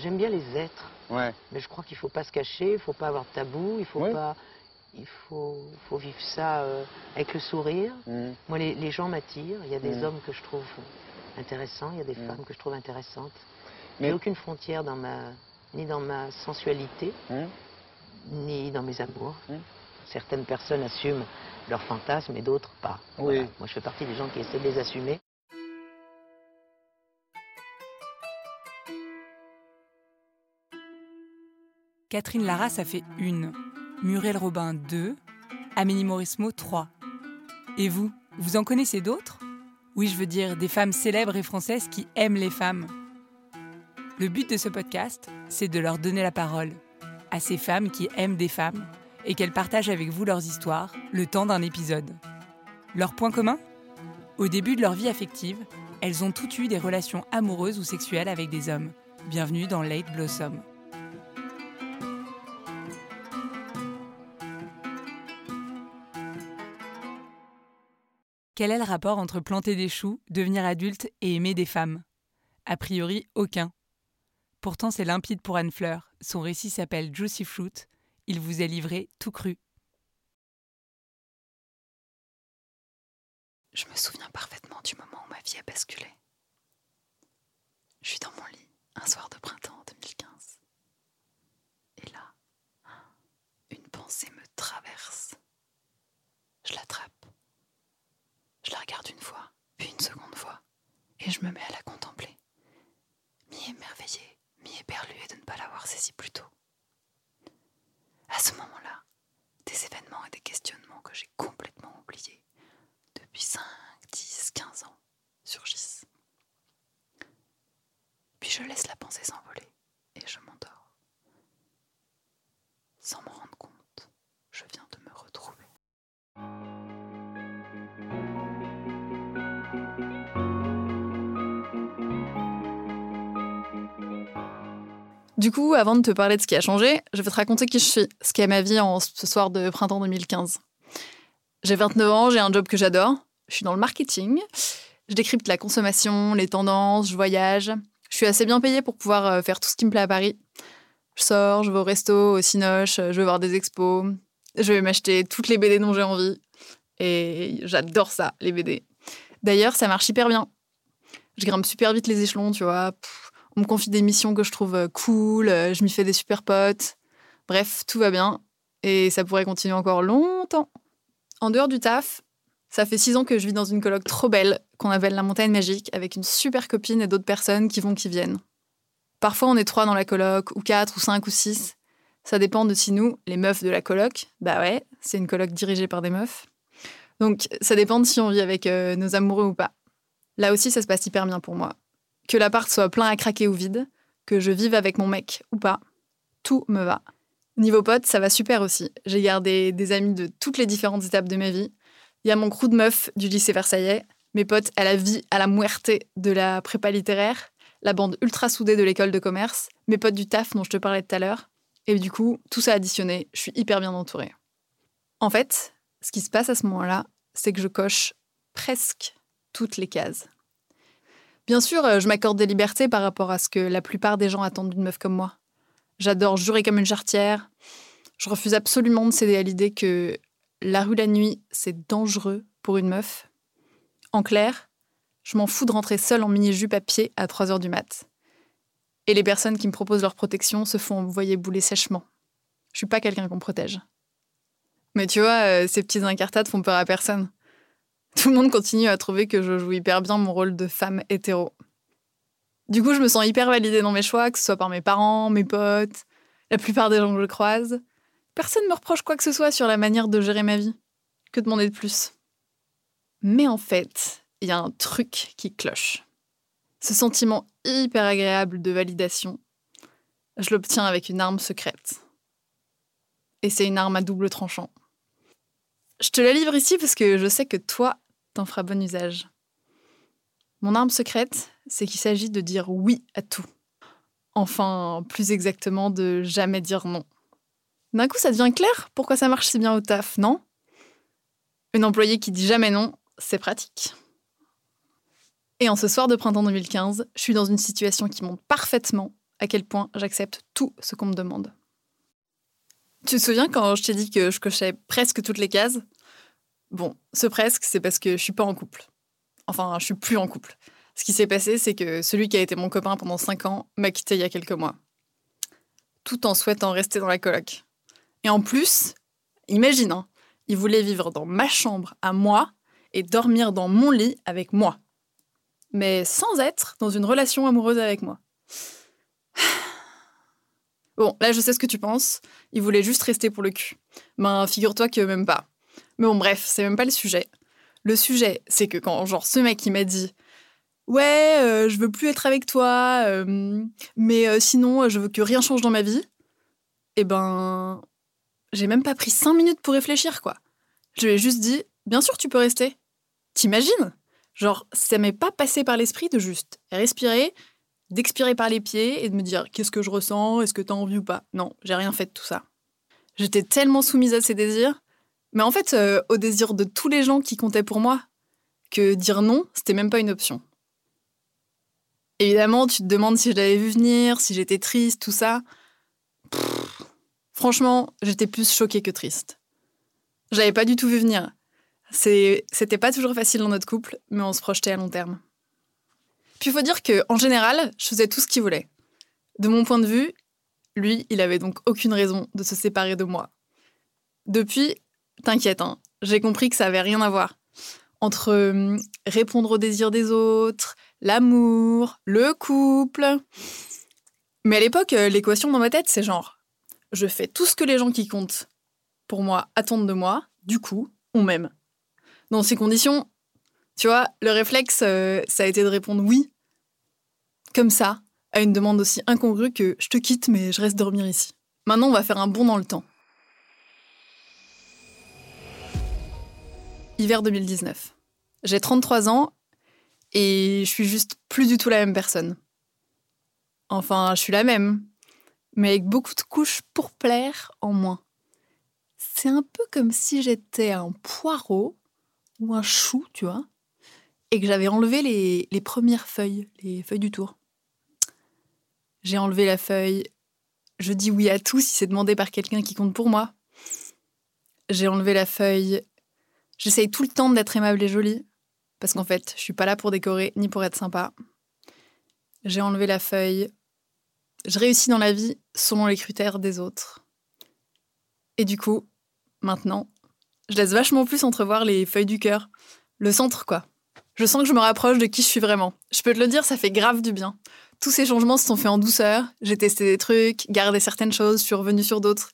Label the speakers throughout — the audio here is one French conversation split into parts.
Speaker 1: J'aime bien les êtres.
Speaker 2: Ouais.
Speaker 1: Mais je crois qu'il faut pas se cacher, il faut pas avoir de tabou, il faut pas. Il faut, faut vivre ça euh, avec le sourire.
Speaker 2: Mhm.
Speaker 1: Moi, les, les gens m'attirent. Il y a des
Speaker 2: Mm.
Speaker 1: hommes que je trouve intéressants, il y a des
Speaker 2: Mm.
Speaker 1: femmes que je trouve intéressantes.
Speaker 2: Mais-
Speaker 1: Mais aucune frontière dans ma, ni dans ma sensualité, ni dans mes amours. Certaines personnes assument leurs fantasmes et d'autres pas.
Speaker 2: Oui.
Speaker 1: Voilà. Moi, je fais partie des gens qui essaient de les assumer.
Speaker 3: Catherine Lara, ça fait une. Muriel Robin, deux. Amélie Mauresmo, trois. Et vous, vous en connaissez d'autres? Oui, je veux dire des femmes célèbres et françaises qui aiment les femmes. Le but de ce podcast, c'est de leur donner la parole à ces femmes qui aiment des femmes et qu'elles partagent avec vous leurs histoires le temps d'un épisode. Leur point commun? Au début de leur vie affective, elles ont toutes eu des relations amoureuses ou sexuelles avec des hommes. Bienvenue dans Late Blossom. Quel est le rapport entre planter des choux, devenir adulte et aimer des femmes? A priori, aucun. Pourtant, c'est limpide pour Anne Fleur. Son récit s'appelle Juicy Fruit. Il vous est livré tout cru.
Speaker 4: Je me souviens parfaitement du moment où ma vie a basculé. Je suis dans mon lit, un soir de printemps 2015. Et là, une pensée me traverse. Je l'attrape. Je la regarde une fois, puis une seconde fois, et je me mets à la contempler. Mi-émerveillée, mi-éperluée de ne pas l'avoir saisie plus tôt. À ce moment-là, des événements et des questionnements que j'ai complètement oubliés depuis 5, 10, 15 ans surgissent. Puis je laisse la pensée s'envoler Du coup, avant de te parler de ce qui a changé, je vais te raconter qui je suis, ce qu'est ma vie en ce soir de printemps 2015. J'ai 29 ans, j'ai un job que j'adore. Je suis dans le marketing. Je décrypte la consommation, les tendances, je voyage. Je suis assez bien payée pour pouvoir euh, faire tout ce qui me plaît à Paris. Je sors, je vais au resto, au cinoche, je vais voir des expos. Je vais m'acheter toutes les BD dont j'ai envie. Et j'adore ça, les BD. D'ailleurs, ça marche hyper bien. Je grimpe super vite les échelons, tu vois. On me confie des missions que je trouve euh, cool, euh, je m'y fais des super potes. Bref, tout va bien. Et ça pourrait continuer encore longtemps. En dehors du taf, ça fait six ans que je vis dans une coloc trop belle qu'on appelle la montagne magique avec une super copine et d'autres personnes qui vont, qui viennent. Parfois, on est trois dans la coloc, ou quatre, ou cinq, ou six. Ça dépend de si nous, les meufs de la coloc, bah ouais, c'est une coloc dirigée par des meufs. Donc, ça dépend de si on vit avec euh, nos amoureux ou pas. Là aussi, ça se passe hyper bien pour moi. Que l'appart soit plein à craquer ou vide, que je vive avec mon mec ou pas, tout me va. Niveau potes, ça va super aussi. J'ai gardé des amis de toutes les différentes étapes de ma vie. Il y a mon crew de meufs du lycée Versaillais, mes potes à la vie, à la muerte de la prépa littéraire, la bande ultra soudée de l'école de commerce, mes potes du taf dont je te parlais tout à l'heure. Et du coup, tout ça additionné, je suis hyper bien entourée. En fait, ce qui se passe à ce moment-là, c'est que je coche presque toutes les cases. Bien sûr, euh, je m'accorde des libertés par rapport à ce que la plupart des gens attendent d'une meuf comme moi. J'adore jurer comme une chartière. Je refuse absolument de céder à l'idée que la rue la nuit, c'est dangereux pour une meuf. En clair, je m'en fous de rentrer seule en mini-jupe à pied à 3 heures du mat. Et les personnes qui me proposent leur protection se font envoyer bouler sèchement. Je suis pas quelqu'un qu'on protège. Mais tu vois, euh, ces petits incartades font peur à personne. Tout le monde continue à trouver que je joue hyper bien mon rôle de femme hétéro. Du coup, je me sens hyper validée dans mes choix, que ce soit par mes parents, mes potes, la plupart des gens que je croise. Personne ne me reproche quoi que ce soit sur la manière de gérer ma vie. Que demander de plus Mais en fait, il y a un truc qui cloche. Ce sentiment hyper agréable de validation, je l'obtiens avec une arme secrète. Et c'est une arme à double tranchant. Je te la livre ici parce que je sais que toi, t'en feras bon usage. Mon arme secrète, c'est qu'il s'agit de dire oui à tout. Enfin, plus exactement, de jamais dire non. D'un coup, ça devient clair pourquoi ça marche si bien au taf, non? Une employée qui dit jamais non, c'est pratique. Et en ce soir de printemps 2015, je suis dans une situation qui monte parfaitement à quel point j'accepte tout ce qu'on me demande. Tu te souviens quand je t'ai dit que je cochais presque toutes les cases? Bon, ce presque, c'est parce que je suis pas en couple. Enfin, je suis plus en couple. Ce qui s'est passé, c'est que celui qui a été mon copain pendant 5 ans m'a quitté il y a quelques mois. Tout en souhaitant rester dans la coloc. Et en plus, imagine, hein, il voulait vivre dans ma chambre à moi et dormir dans mon lit avec moi. Mais sans être dans une relation amoureuse avec moi. Bon, là, je sais ce que tu penses. Il voulait juste rester pour le cul. Ben, figure-toi que même pas. Mais bon, bref, c'est même pas le sujet. Le sujet, c'est que quand, genre, ce mec, il m'a dit Ouais, euh, je veux plus être avec toi, euh, mais euh, sinon, je veux que rien change dans ma vie. Eh ben, j'ai même pas pris cinq minutes pour réfléchir, quoi. Je lui ai juste dit Bien sûr, tu peux rester. T'imagines? Genre, ça m'est pas passé par l'esprit de juste respirer, d'expirer par les pieds et de me dire qu'est-ce que je ressens, est-ce que t'as envie ou pas? Non, j'ai rien fait de tout ça. J'étais tellement soumise à ses désirs, mais en fait, euh, au désir de tous les gens qui comptaient pour moi, que dire non, c'était même pas une option. Évidemment, tu te demandes si je l'avais vu venir, si j'étais triste, tout ça. franchement, j'étais plus choquée que triste. J'avais pas du tout vu venir. C'était pas toujours facile dans notre couple, mais on se projetait à long terme. Puis faut dire qu'en général, je faisais tout ce qu'il voulait. De mon point de vue, lui, il avait donc aucune raison de se séparer de moi. Depuis, t'inquiète, hein, j'ai compris que ça avait rien à voir. Entre hum, répondre aux désirs des autres, l'amour, le couple. Mais à l'époque, euh, l'équation dans ma tête, c'est genre, je fais tout ce que les gens qui comptent pour moi attendent de moi, du coup, on m'aime. Dans ces conditions, tu vois, le réflexe, euh, ça a été de répondre oui, comme ça, à une demande aussi incongrue que je te quitte mais je reste dormir ici. Maintenant, on va faire un bond dans le temps. Hiver 2019. J'ai 33 ans et je suis juste plus du tout la même personne. Enfin, je suis la même, mais avec beaucoup de couches pour plaire en moins. C'est un peu comme si j'étais un poireau ou un chou, tu vois, et que j'avais enlevé les, premières feuilles, les feuilles du tour. J'ai enlevé la feuille. Je dis oui à tout si c'est demandé par quelqu'un qui compte pour moi. J'ai enlevé la feuille. J'essaye tout le temps d'être aimable et jolie. Parce qu'en fait, je suis pas là pour décorer ni pour être sympa. J'ai enlevé la feuille. Je réussis dans la vie selon les critères des autres. Et du coup, maintenant, je laisse vachement plus entrevoir les feuilles du cœur. Le centre, quoi. Je sens que je me rapproche de qui je suis vraiment. Je peux te le dire, ça fait grave du bien. Tous ces changements se sont faits en douceur. J'ai testé des trucs, gardé certaines choses, je suis revenue sur d'autres.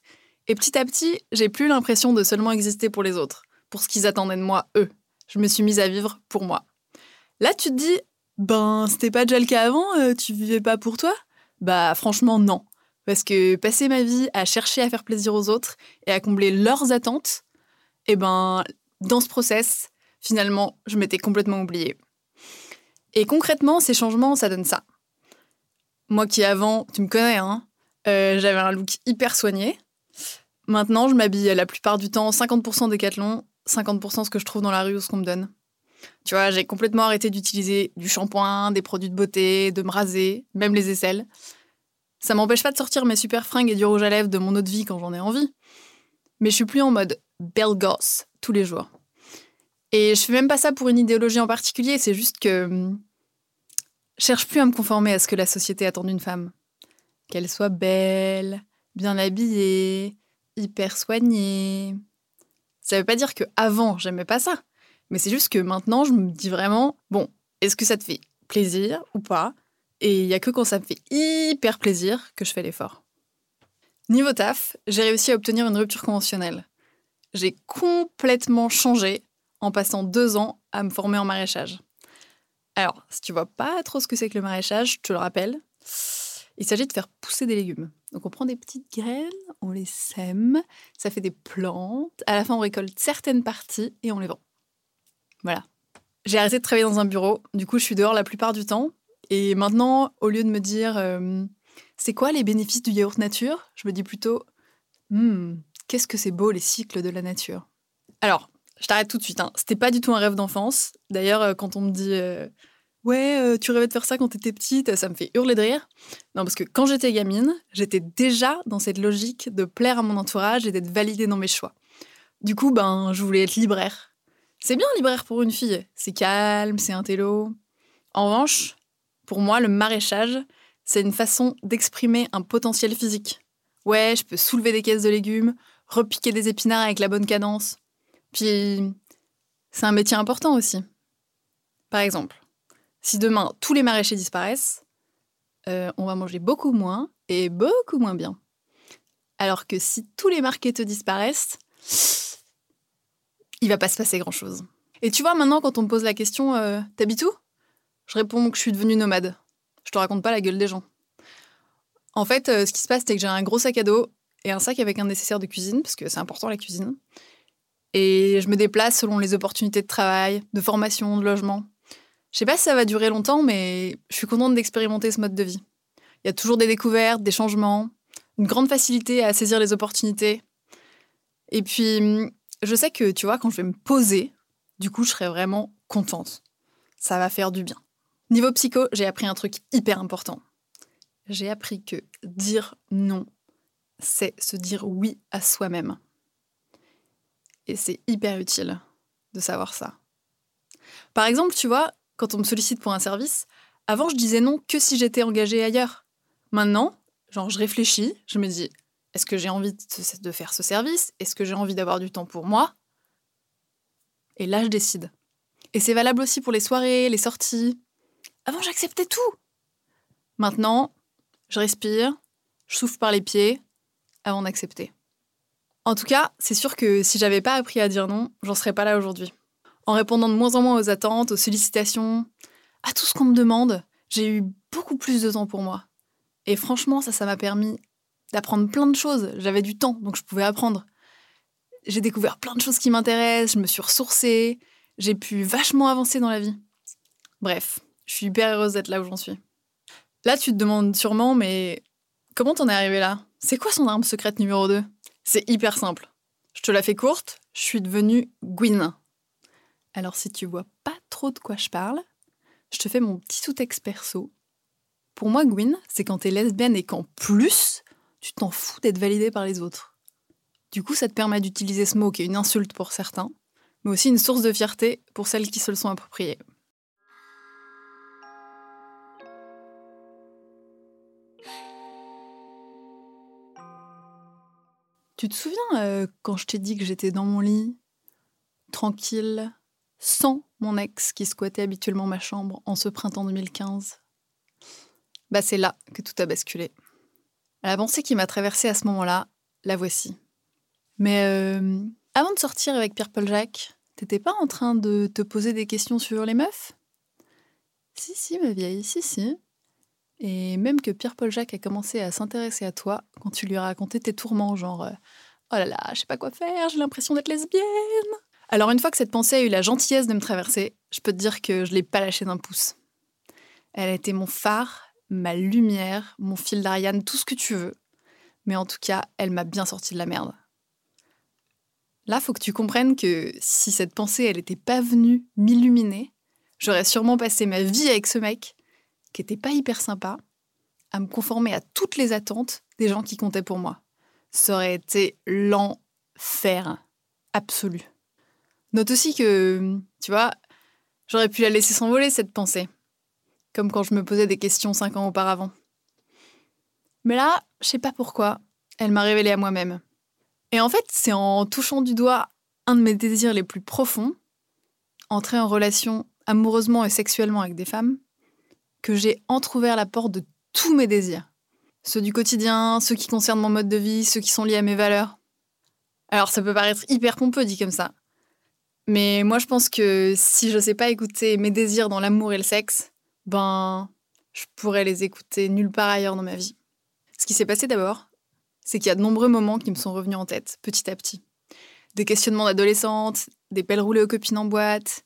Speaker 4: Et petit à petit, j'ai plus l'impression de seulement exister pour les autres, pour ce qu'ils attendaient de moi, eux. Je me suis mise à vivre pour moi. Là, tu te dis, ben, c'était pas déjà le cas avant, euh, tu vivais pas pour toi? Bah, franchement, non. Parce que passer ma vie à chercher à faire plaisir aux autres et à combler leurs attentes, eh ben, dans ce process, finalement, je m'étais complètement oubliée. Et concrètement, ces changements, ça donne ça. Moi qui avant, tu me connais, hein, euh, j'avais un look hyper soigné. Maintenant, je m'habille la plupart du temps 50% décathlon, 50% ce que je trouve dans la rue ou ce qu'on me donne. Tu vois, j'ai complètement arrêté d'utiliser du shampoing, des produits de beauté, de me raser, même les aisselles. Ça m'empêche pas de sortir mes super fringues et du rouge à lèvres de mon autre vie quand j'en ai envie. Mais je suis plus en mode belle gosse tous les jours. Et je fais même pas ça pour une idéologie en particulier, c'est juste que hum, je cherche plus à me conformer à ce que la société attend d'une femme. Qu'elle soit belle, bien habillée, hyper soignée. Ça veut pas dire que avant j'aimais pas ça, mais c'est juste que maintenant je me dis vraiment bon, est-ce que ça te fait plaisir ou pas? Et il y a que quand ça me fait hyper plaisir que je fais l'effort. Niveau taf, j'ai réussi à obtenir une rupture conventionnelle. J'ai complètement changé en passant deux ans à me former en maraîchage. Alors, si tu vois pas trop ce que c'est que le maraîchage, je te le rappelle, il s'agit de faire pousser des légumes. Donc on prend des petites graines, on les sème, ça fait des plantes, à la fin on récolte certaines parties et on les vend. Voilà. J'ai arrêté de travailler dans un bureau, du coup je suis dehors la plupart du temps. Et maintenant, au lieu de me dire euh, c'est quoi les bénéfices du yaourt nature, je me dis plutôt hmm, qu'est-ce que c'est beau les cycles de la nature? Alors, je t'arrête tout de suite. Hein. C'était pas du tout un rêve d'enfance. D'ailleurs, euh, quand on me dit euh, Ouais, euh, tu rêvais de faire ça quand t'étais petite, ça me fait hurler de rire. Non, parce que quand j'étais gamine, j'étais déjà dans cette logique de plaire à mon entourage et d'être validée dans mes choix. Du coup, ben, je voulais être libraire. C'est bien libraire pour une fille. C'est calme, c'est un. En revanche, pour moi, le maraîchage, c'est une façon d'exprimer un potentiel physique. Ouais, je peux soulever des caisses de légumes, repiquer des épinards avec la bonne cadence. Puis, c'est un métier important aussi. Par exemple, si demain tous les maraîchers disparaissent, euh, on va manger beaucoup moins et beaucoup moins bien. Alors que si tous les marketeurs disparaissent, il va pas se passer grand chose. Et tu vois, maintenant, quand on me pose la question euh, T'habites où? Je réponds que je suis devenue nomade. Je te raconte pas la gueule des gens. En fait, euh, ce qui se passe, c'est que j'ai un gros sac à dos et un sac avec un nécessaire de cuisine, parce que c'est important la cuisine. Et je me déplace selon les opportunités de travail, de formation, de logement. Je sais pas si ça va durer longtemps, mais je suis contente d'expérimenter ce mode de vie. Il y a toujours des découvertes, des changements, une grande facilité à saisir les opportunités. Et puis, je sais que, tu vois, quand je vais me poser, du coup, je serai vraiment contente. Ça va faire du bien. Niveau psycho, j'ai appris un truc hyper important. J'ai appris que dire non, c'est se dire oui à soi-même. Et c'est hyper utile de savoir ça. Par exemple, tu vois, quand on me sollicite pour un service, avant je disais non que si j'étais engagée ailleurs. Maintenant, genre je réfléchis, je me dis est-ce que j'ai envie de faire ce service? Est-ce que j'ai envie d'avoir du temps pour moi? Et là, je décide. Et c'est valable aussi pour les soirées, les sorties. Avant, j'acceptais tout. Maintenant, je respire, je souffle par les pieds avant d'accepter. En tout cas, c'est sûr que si j'avais pas appris à dire non, j'en serais pas là aujourd'hui. En répondant de moins en moins aux attentes, aux sollicitations, à tout ce qu'on me demande, j'ai eu beaucoup plus de temps pour moi. Et franchement, ça, ça m'a permis d'apprendre plein de choses. J'avais du temps, donc je pouvais apprendre. J'ai découvert plein de choses qui m'intéressent, je me suis ressourcée, j'ai pu vachement avancer dans la vie. Bref, je suis hyper heureuse d'être là où j'en suis. Là, tu te demandes sûrement, mais comment t'en es arrivé là? C'est quoi son arme secrète numéro 2 C'est hyper simple. Je te la fais courte, je suis devenue Gwyn. Alors si tu vois pas trop de quoi je parle, je te fais mon petit sous-texte perso. Pour moi, Gwyn, c'est quand t'es lesbienne et qu'en plus, tu t'en fous d'être validé par les autres. Du coup, ça te permet d'utiliser ce mot qui est une insulte pour certains, mais aussi une source de fierté pour celles qui se le sont appropriées. Tu te souviens euh, quand je t'ai dit que j'étais dans mon lit, tranquille, sans mon ex qui squattait habituellement ma chambre en ce printemps 2015 Bah c'est là que tout a basculé. La pensée qui m'a traversée à ce moment-là, la voici. Mais euh, avant de sortir avec Pierre-Paul Jacques, t'étais pas en train de te poser des questions sur les meufs? Si, si, ma vieille, si, si. Et même que Pierre-Paul Jacques a commencé à s'intéresser à toi quand tu lui as raconté tes tourments, genre euh, Oh là là, je sais pas quoi faire, j'ai l'impression d'être lesbienne. Alors, une fois que cette pensée a eu la gentillesse de me traverser, je peux te dire que je l'ai pas lâchée d'un pouce. Elle a été mon phare, ma lumière, mon fil d'Ariane, tout ce que tu veux. Mais en tout cas, elle m'a bien sorti de la merde. Là, faut que tu comprennes que si cette pensée, elle n'était pas venue m'illuminer, j'aurais sûrement passé ma vie avec ce mec, qui était pas hyper sympa, à me conformer à toutes les attentes des gens qui comptaient pour moi. Ça aurait été l'enfer absolu. Note aussi que, tu vois, j'aurais pu la laisser s'envoler, cette pensée comme quand je me posais des questions cinq ans auparavant. Mais là, je sais pas pourquoi, elle m'a révélé à moi-même. Et en fait, c'est en touchant du doigt un de mes désirs les plus profonds, entrer en relation amoureusement et sexuellement avec des femmes, que j'ai entr'ouvert la porte de tous mes désirs. Ceux du quotidien, ceux qui concernent mon mode de vie, ceux qui sont liés à mes valeurs. Alors ça peut paraître hyper pompeux dit comme ça. Mais moi je pense que si je sais pas écouter mes désirs dans l'amour et le sexe, ben, je pourrais les écouter nulle part ailleurs dans ma vie. Ce qui s'est passé d'abord, c'est qu'il y a de nombreux moments qui me sont revenus en tête, petit à petit. Des questionnements d'adolescente, des pelles roulées aux copines en boîte,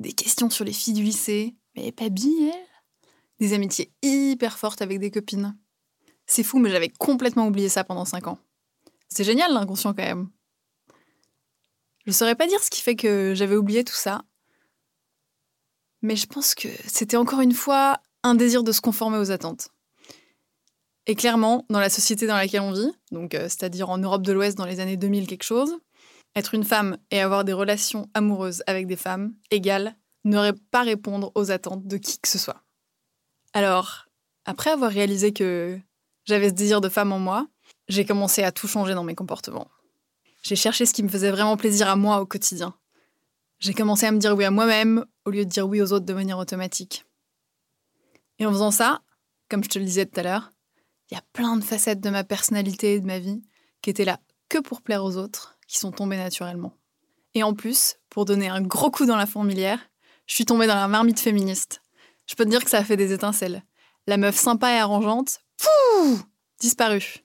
Speaker 4: des questions sur les filles du lycée, mais bien Des amitiés hyper fortes avec des copines. C'est fou, mais j'avais complètement oublié ça pendant cinq ans. C'est génial l'inconscient quand même. Je saurais pas dire ce qui fait que j'avais oublié tout ça, mais je pense que c'était encore une fois un désir de se conformer aux attentes. Et clairement, dans la société dans laquelle on vit, donc euh, c'est-à-dire en Europe de l'Ouest dans les années 2000 quelque chose, être une femme et avoir des relations amoureuses avec des femmes égales n'aurait pas répondre aux attentes de qui que ce soit. Alors, après avoir réalisé que j'avais ce désir de femme en moi, j'ai commencé à tout changer dans mes comportements. J'ai cherché ce qui me faisait vraiment plaisir à moi au quotidien. J'ai commencé à me dire oui à moi-même au lieu de dire oui aux autres de manière automatique. Et en faisant ça, comme je te le disais tout à l'heure, il y a plein de facettes de ma personnalité et de ma vie qui étaient là que pour plaire aux autres, qui sont tombées naturellement. Et en plus, pour donner un gros coup dans la fourmilière, je suis tombée dans la marmite féministe. Je peux te dire que ça a fait des étincelles. La meuf sympa et arrangeante, pouf, disparue.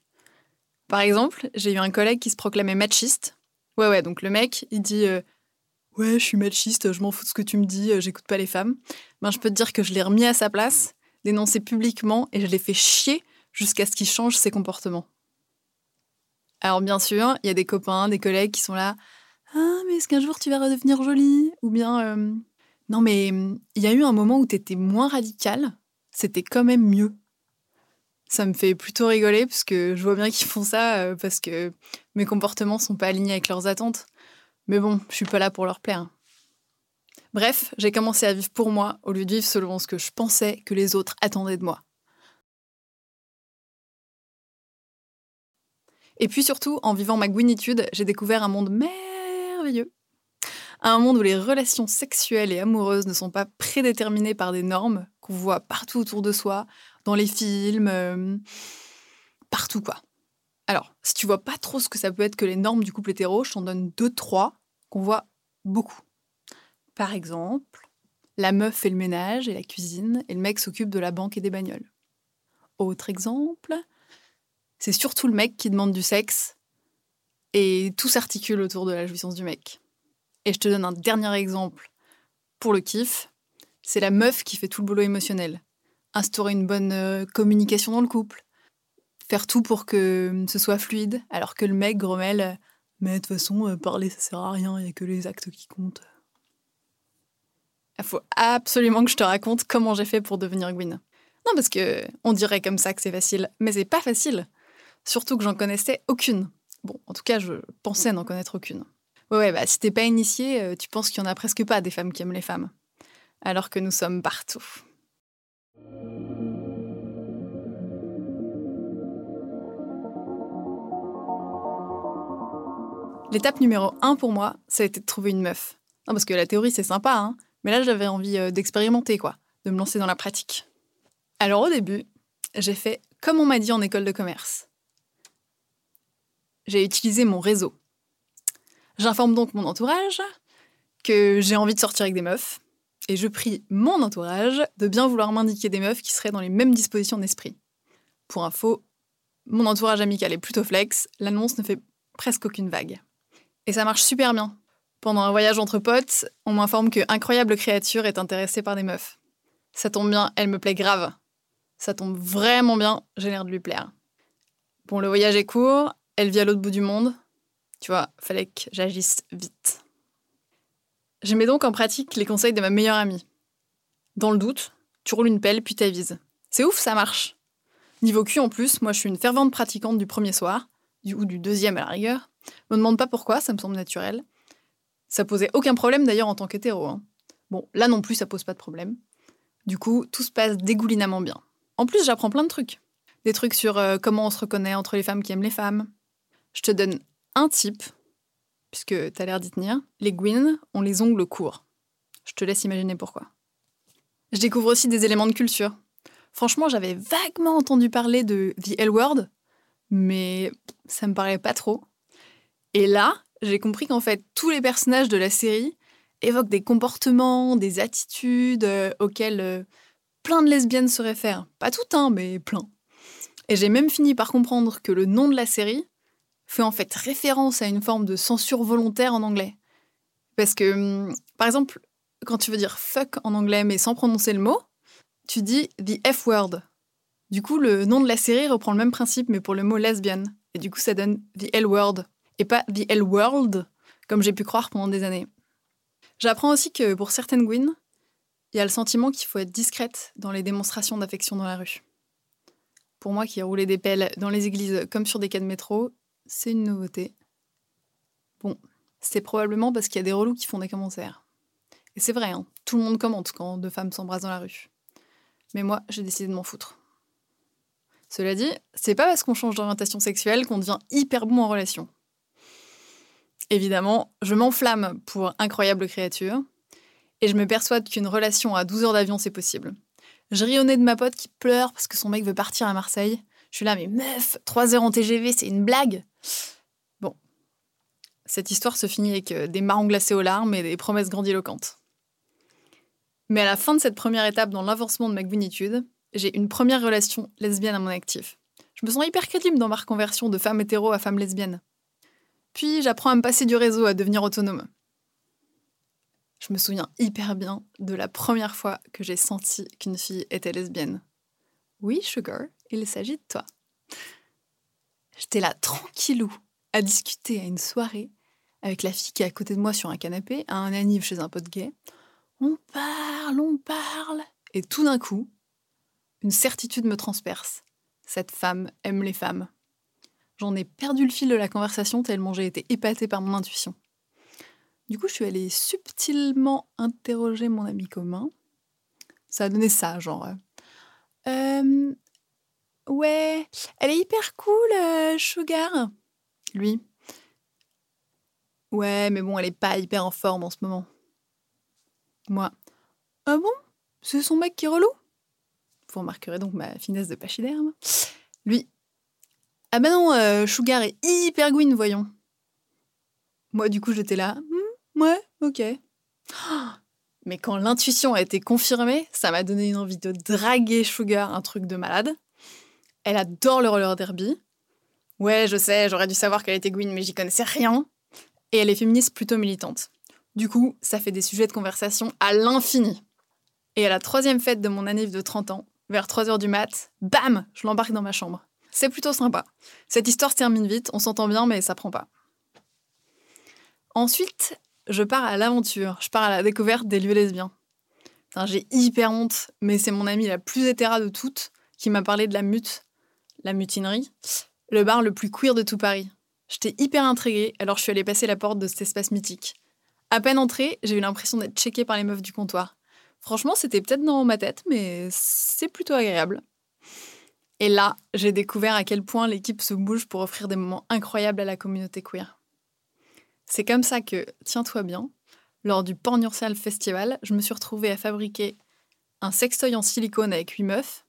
Speaker 4: Par exemple, j'ai eu un collègue qui se proclamait machiste. Ouais, ouais, donc le mec, il dit euh, Ouais, je suis machiste, je m'en fous de ce que tu me dis, euh, j'écoute pas les femmes. Ben, je peux te dire que je l'ai remis à sa place, dénoncé publiquement, et je l'ai fait chier jusqu'à ce qu'il change ses comportements. Alors, bien sûr, il y a des copains, des collègues qui sont là Ah, mais est-ce qu'un jour tu vas redevenir jolie? Ou bien euh, Non, mais il y a eu un moment où tu étais moins radical, c'était quand même mieux. Ça me fait plutôt rigoler parce que je vois bien qu'ils font ça euh, parce que mes comportements sont pas alignés avec leurs attentes. Mais bon, je suis pas là pour leur plaire. Bref, j'ai commencé à vivre pour moi au lieu de vivre selon ce que je pensais que les autres attendaient de moi. Et puis surtout, en vivant ma gwinitude, j'ai découvert un monde merveilleux. Un monde où les relations sexuelles et amoureuses ne sont pas prédéterminées par des normes qu'on voit partout autour de soi, dans les films, euh, partout quoi. Alors, si tu vois pas trop ce que ça peut être que les normes du couple hétéro, je t'en donne deux, trois qu'on voit beaucoup. Par exemple, la meuf fait le ménage et la cuisine et le mec s'occupe de la banque et des bagnoles. Autre exemple, c'est surtout le mec qui demande du sexe et tout s'articule autour de la jouissance du mec. Et je te donne un dernier exemple pour le kiff, c'est la meuf qui fait tout le boulot émotionnel. Instaurer une bonne euh, communication dans le couple, faire tout pour que ce soit fluide, alors que le mec grommelle Mais de toute façon, euh, parler ça sert à rien, il n'y a que les actes qui comptent. Il faut absolument que je te raconte comment j'ai fait pour devenir Gwyn. Non, parce que on dirait comme ça que c'est facile, mais c'est pas facile. Surtout que j'en connaissais aucune. Bon, en tout cas, je pensais n'en connaître aucune. Ouais, ouais, bah si t'es pas initié, euh, tu penses qu'il y en a presque pas des femmes qui aiment les femmes. Alors que nous sommes partout. L'étape numéro un pour moi, ça a été de trouver une meuf. Non, parce que la théorie, c'est sympa, hein, mais là, j'avais envie euh, d'expérimenter, quoi, de me lancer dans la pratique. Alors, au début, j'ai fait comme on m'a dit en école de commerce. J'ai utilisé mon réseau. J'informe donc mon entourage que j'ai envie de sortir avec des meufs, et je prie mon entourage de bien vouloir m'indiquer des meufs qui seraient dans les mêmes dispositions d'esprit. Pour info, mon entourage amical est plutôt flex, l'annonce ne fait presque aucune vague. Et ça marche super bien. Pendant un voyage entre potes, on m'informe que Incroyable Créature est intéressée par des meufs. Ça tombe bien, elle me plaît grave. Ça tombe vraiment bien, j'ai l'air de lui plaire. Bon, le voyage est court, elle vit à l'autre bout du monde. Tu vois, fallait que j'agisse vite. Je mets donc en pratique les conseils de ma meilleure amie. Dans le doute, tu roules une pelle puis t'avises. C'est ouf, ça marche. Niveau cul en plus, moi je suis une fervente pratiquante du premier soir, ou du deuxième à la rigueur. Me demande pas pourquoi, ça me semble naturel. Ça posait aucun problème d'ailleurs en tant qu'hétéro. Hein. Bon, là non plus, ça pose pas de problème. Du coup, tout se passe dégoulinamment bien. En plus, j'apprends plein de trucs. Des trucs sur euh, comment on se reconnaît entre les femmes qui aiment les femmes. Je te donne un type, puisque t'as l'air d'y tenir. Les Gwyn ont les ongles courts. Je te laisse imaginer pourquoi. Je découvre aussi des éléments de culture. Franchement, j'avais vaguement entendu parler de The L-Word, mais ça me parlait pas trop. Et là, j'ai compris qu'en fait, tous les personnages de la série évoquent des comportements, des attitudes euh, auxquels euh, plein de lesbiennes se réfèrent. Pas toutes, hein, mais plein. Et j'ai même fini par comprendre que le nom de la série fait en fait référence à une forme de censure volontaire en anglais. Parce que, hum, par exemple, quand tu veux dire fuck en anglais mais sans prononcer le mot, tu dis the F word. Du coup, le nom de la série reprend le même principe mais pour le mot lesbienne. Et du coup, ça donne the L word et pas the L world comme j'ai pu croire pendant des années. J'apprends aussi que pour certaines Gwyn, il y a le sentiment qu'il faut être discrète dans les démonstrations d'affection dans la rue. Pour moi qui ai roulé des pelles dans les églises comme sur des quais de métro, c'est une nouveauté. Bon, c'est probablement parce qu'il y a des relous qui font des commentaires. Et c'est vrai, hein, tout le monde commente quand deux femmes s'embrassent dans la rue. Mais moi, j'ai décidé de m'en foutre. Cela dit, c'est pas parce qu'on change d'orientation sexuelle qu'on devient hyper bon en relation. Évidemment, je m'enflamme pour incroyable créature, et je me persuade qu'une relation à 12 heures d'avion, c'est possible. Je nez de ma pote qui pleure parce que son mec veut partir à Marseille. Je suis là, mais meuf, 3 heures en TGV, c'est une blague Bon. Cette histoire se finit avec euh, des marrons glacés aux larmes et des promesses grandiloquentes. Mais à la fin de cette première étape dans l'avancement de ma gouinitude, j'ai une première relation lesbienne à mon actif. Je me sens hyper crédible dans ma reconversion de femme hétéro à femme lesbienne. Puis j'apprends à me passer du réseau, à devenir autonome. Je me souviens hyper bien de la première fois que j'ai senti qu'une fille était lesbienne. Oui, Sugar, il s'agit de toi. J'étais là tranquillou, à discuter à une soirée avec la fille qui est à côté de moi sur un canapé, à un anniv chez un pote gay. On parle, on parle. Et tout d'un coup, une certitude me transperce. Cette femme aime les femmes. J'en ai perdu le fil de la conversation tellement j'ai été épatée par mon intuition. Du coup, je suis allée subtilement interroger mon ami commun. Ça a donné ça, genre. Euh, ouais, elle est hyper cool, euh, Sugar. Lui. Ouais, mais bon, elle est pas hyper en forme en ce moment. Moi. Ah bon? C'est son mec qui est relou? Vous remarquerez donc ma finesse de pachyderme. Lui. Ah bah non, euh, Sugar est hyper gwyn, voyons. Moi, du coup, j'étais là. Hmm, ouais, ok. Mais quand l'intuition a été confirmée, ça m'a donné une envie de draguer Sugar, un truc de malade. Elle adore le roller derby. Ouais, je sais, j'aurais dû savoir qu'elle était Gwyn, mais j'y connaissais rien. Et elle est féministe plutôt militante. Du coup, ça fait des sujets de conversation à l'infini. Et à la troisième fête de mon année de 30 ans, vers 3h du mat, bam, je l'embarque dans ma chambre. C'est plutôt sympa. Cette histoire se termine vite, on s'entend bien, mais ça prend pas. Ensuite, je pars à l'aventure, je pars à la découverte des lieux lesbiens. J'ai hyper honte, mais c'est mon amie la plus hétéra de toutes qui m'a parlé de la mute, la mutinerie, le bar le plus queer de tout Paris. J'étais hyper intriguée, alors je suis allée passer la porte de cet espace mythique. À peine entrée, j'ai eu l'impression d'être checkée par les meufs du comptoir. Franchement, c'était peut-être dans ma tête, mais c'est plutôt agréable. Et là, j'ai découvert à quel point l'équipe se bouge pour offrir des moments incroyables à la communauté queer. C'est comme ça que, tiens-toi bien, lors du Pornursal Festival, je me suis retrouvée à fabriquer un sextoy en silicone avec huit meufs.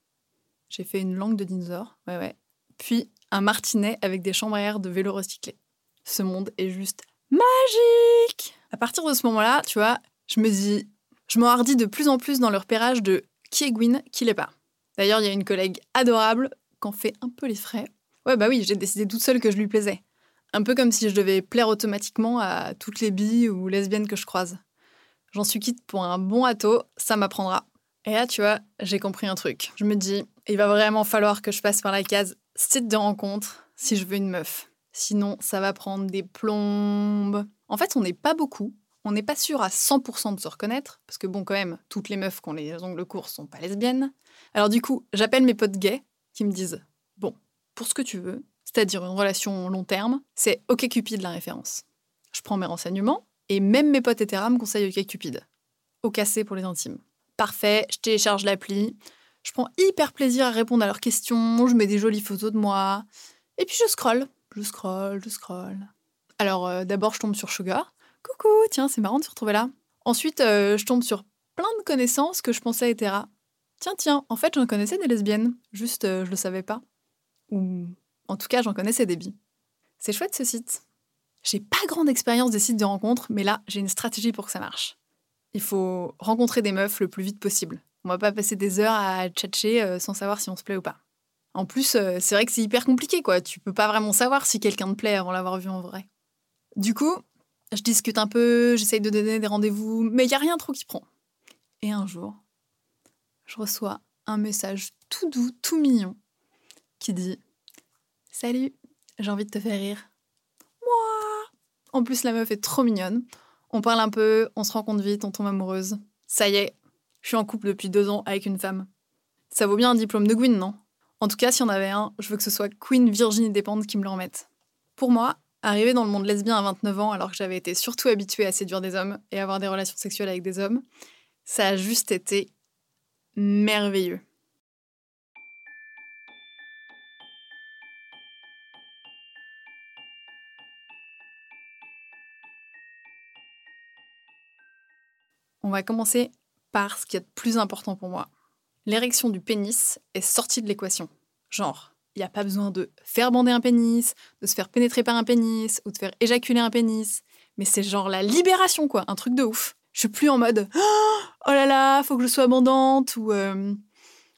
Speaker 4: J'ai fait une langue de dinosaure, ouais ouais. Puis un martinet avec des chambres à air de vélo recyclé. Ce monde est juste magique À partir de ce moment-là, tu vois, je me dis, je m'enhardis de plus en plus dans le repérage de qui est Gwyn, qui l'est pas. D'ailleurs, il y a une collègue adorable qui en fait un peu les frais. Ouais, bah oui, j'ai décidé toute seule que je lui plaisais. Un peu comme si je devais plaire automatiquement à toutes les billes ou lesbiennes que je croise. J'en suis quitte pour un bon ato, ça m'apprendra. Et là, tu vois, j'ai compris un truc. Je me dis, il va vraiment falloir que je passe par la case site de rencontre si je veux une meuf. Sinon, ça va prendre des plombes. En fait, on n'est pas beaucoup. On n'est pas sûr à 100% de se reconnaître, parce que bon, quand même, toutes les meufs qui ont les ongles courts sont pas lesbiennes. Alors du coup, j'appelle mes potes gays qui me disent Bon, pour ce que tu veux, c'est-à-dire une relation long terme, c'est OkCupid la référence. Je prends mes renseignements, et même mes potes hétéras me conseillent OkCupid. Au cassé pour les intimes. Parfait, je télécharge l'appli, je prends hyper plaisir à répondre à leurs questions, je mets des jolies photos de moi, et puis je scroll, je scroll, je scroll. Alors euh, d'abord, je tombe sur Sugar. Coucou, tiens, c'est marrant de se retrouver là. Ensuite, euh, je tombe sur plein de connaissances que je pensais hétéra. Tiens, tiens, en fait, j'en connaissais des lesbiennes, juste euh, je le savais pas. Ou en tout cas, j'en connaissais des bi. C'est chouette ce site. J'ai pas grande expérience des sites de rencontres, mais là, j'ai une stratégie pour que ça marche. Il faut rencontrer des meufs le plus vite possible. On va pas passer des heures à tchatcher sans savoir si on se plaît ou pas. En plus, euh, c'est vrai que c'est hyper compliqué, quoi. Tu peux pas vraiment savoir si quelqu'un te plaît avant l'avoir vu en vrai. Du coup, je discute un peu, j'essaye de donner des rendez-vous, mais il y a rien trop qui prend. Et un jour, je reçois un message tout doux, tout mignon, qui dit Salut, j'ai envie de te faire rire. Moi En plus, la meuf est trop mignonne. On parle un peu, on se rencontre vite, on tombe amoureuse. Ça y est, Je suis en couple depuis deux ans avec une femme. Ça vaut bien un diplôme de Gwyn, non? En tout cas, si on avait un, je veux que ce soit Queen Virginie Despentes qui me le remette. Pour moi, arriver dans le monde lesbien à 29 ans alors que j'avais été surtout habituée à séduire des hommes et avoir des relations sexuelles avec des hommes, ça a juste été merveilleux. On va commencer par ce qui est de plus important pour moi. L'érection du pénis est sortie de l'équation. Genre, il n'y a pas besoin de faire bander un pénis, de se faire pénétrer par un pénis ou de faire éjaculer un pénis. Mais c'est genre la libération, quoi, un truc de ouf. Je suis plus en mode oh là là, faut que je sois abondante ou euh,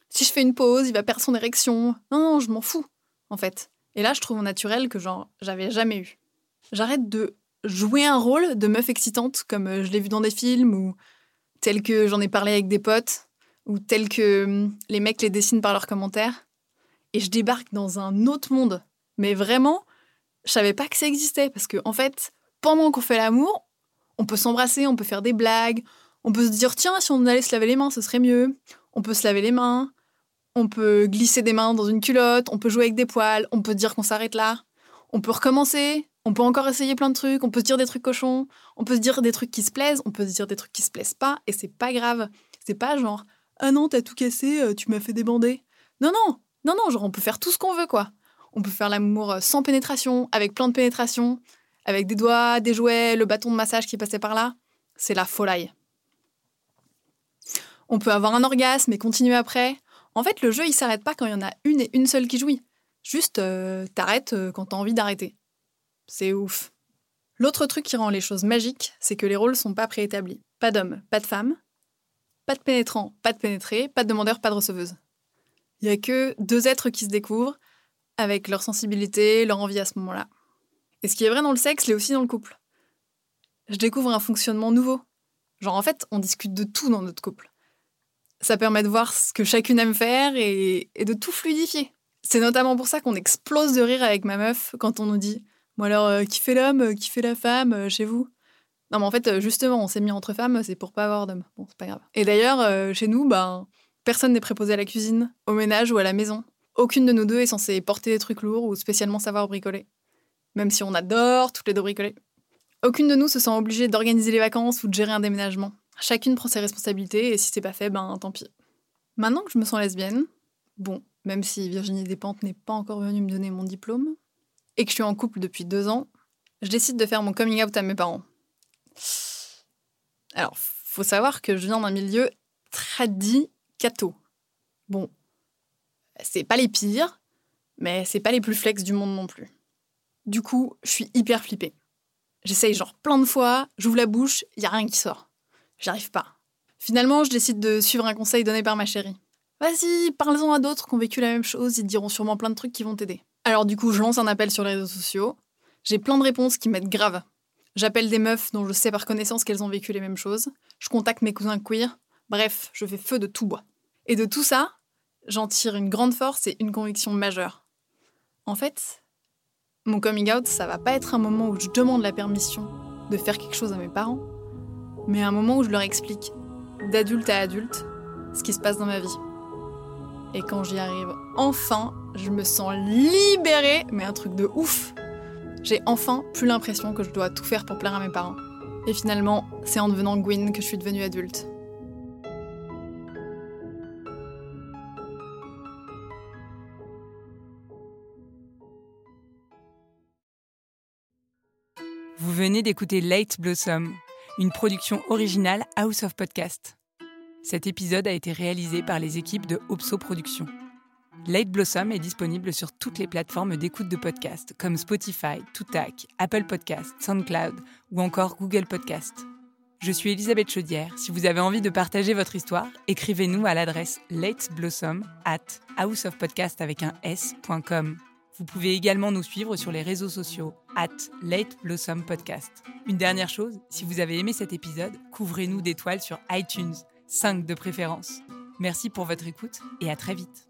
Speaker 4: si je fais une pause, il va perdre son érection. Non, je m'en fous, en fait. Et là, je trouve naturel que genre j'avais jamais eu. J'arrête de jouer un rôle de meuf excitante comme euh, je l'ai vu dans des films ou tel que j'en ai parlé avec des potes, ou tel que hum, les mecs les dessinent par leurs commentaires. Et je débarque dans un autre monde. Mais vraiment, je savais pas que ça existait. Parce que, en fait, pendant qu'on fait l'amour, on peut s'embrasser, on peut faire des blagues, on peut se dire, tiens, si on allait se laver les mains, ce serait mieux. On peut se laver les mains, on peut glisser des mains dans une culotte, on peut jouer avec des poils, on peut dire qu'on s'arrête là, on peut recommencer, on peut encore essayer plein de trucs, on peut se dire des trucs cochons, on peut se dire des trucs qui se plaisent, on peut se dire des trucs qui se plaisent pas, et c'est pas grave. C'est pas genre Ah non, t'as tout cassé, euh, tu m'as fait débander. Non, non, non, non, genre on peut faire tout ce qu'on veut, quoi. On peut faire l'amour euh, sans pénétration, avec plein de pénétration, avec des doigts, des jouets, le bâton de massage qui passait par là. C'est la folie. On peut avoir un orgasme et continuer après. En fait, le jeu, il s'arrête pas quand il y en a une et une seule qui jouit. Juste, euh, t'arrêtes quand t'as envie d'arrêter. C'est ouf. L'autre truc qui rend les choses magiques, c'est que les rôles sont pas préétablis. Pas d'homme, pas de femme, pas de pénétrant, pas de pénétré, pas de demandeur, pas de receveuse. Il y a que deux êtres qui se découvrent, avec leur sensibilité, leur envie à ce moment-là. Et ce qui est vrai dans le sexe l'est aussi dans le couple. Je découvre un fonctionnement nouveau. Genre en fait, on discute de tout dans notre couple. Ça permet de voir ce que chacune aime faire et de tout fluidifier. C'est notamment pour ça qu'on explose de rire avec ma meuf quand on nous dit Bon alors, euh, qui fait l'homme, euh, qui fait la femme euh, chez vous? Non mais en fait, justement, on s'est mis entre femmes, c'est pour pas avoir d'hommes. Bon, c'est pas grave. Et d'ailleurs, chez nous, ben, personne n'est préposé à la cuisine, au ménage ou à la maison. Aucune de nous deux est censée porter des trucs lourds ou spécialement savoir bricoler. Même si on adore toutes les deux bricoler. Aucune de nous se sent obligée d'organiser les vacances ou de gérer un déménagement. Chacune prend ses responsabilités et si c'est pas fait, ben tant pis. Maintenant que je me sens lesbienne, bon, même si Virginie Despentes n'est pas encore venue me donner mon diplôme, et que je suis en couple depuis deux ans, je décide de faire mon coming out à mes parents. Alors, faut savoir que je viens d'un milieu tradit catho. Bon, c'est pas les pires, mais c'est pas les plus flex du monde non plus. Du coup, je suis hyper flippée. J'essaye genre plein de fois, j'ouvre la bouche, y a rien qui sort. J'arrive pas. Finalement, je décide de suivre un conseil donné par ma chérie. Vas-y, parle-en à d'autres qui ont vécu la même chose, ils te diront sûrement plein de trucs qui vont t'aider. Alors du coup, je lance un appel sur les réseaux sociaux. J'ai plein de réponses qui m'aident grave. J'appelle des meufs dont je sais par connaissance qu'elles ont vécu les mêmes choses. Je contacte mes cousins queer. Bref, je fais feu de tout bois. Et de tout ça, j'en tire une grande force et une conviction majeure. En fait, mon coming out, ça va pas être un moment où je demande la permission de faire quelque chose à mes parents, mais un moment où je leur explique, d'adulte à adulte, ce qui se passe dans ma vie. Et quand j'y arrive enfin, je me sens libérée, mais un truc de ouf. J'ai enfin plus l'impression que je dois tout faire pour plaire à mes parents. Et finalement, c'est en devenant Gwyn que je suis devenue adulte.
Speaker 3: Vous venez d'écouter Late Blossom, une production originale House of Podcast. Cet épisode a été réalisé par les équipes de Opso Productions. Late Blossom est disponible sur toutes les plateformes d'écoute de podcasts comme Spotify, Toutac, Apple Podcasts, SoundCloud ou encore Google Podcasts. Je suis Elisabeth Chaudière. Si vous avez envie de partager votre histoire, écrivez-nous à l'adresse lateblossom at houseofpodcast avec un s.com. Vous pouvez également nous suivre sur les réseaux sociaux at Late. Une dernière chose, si vous avez aimé cet épisode, couvrez-nous d'étoiles sur iTunes 5 de préférence. Merci pour votre écoute et à très vite.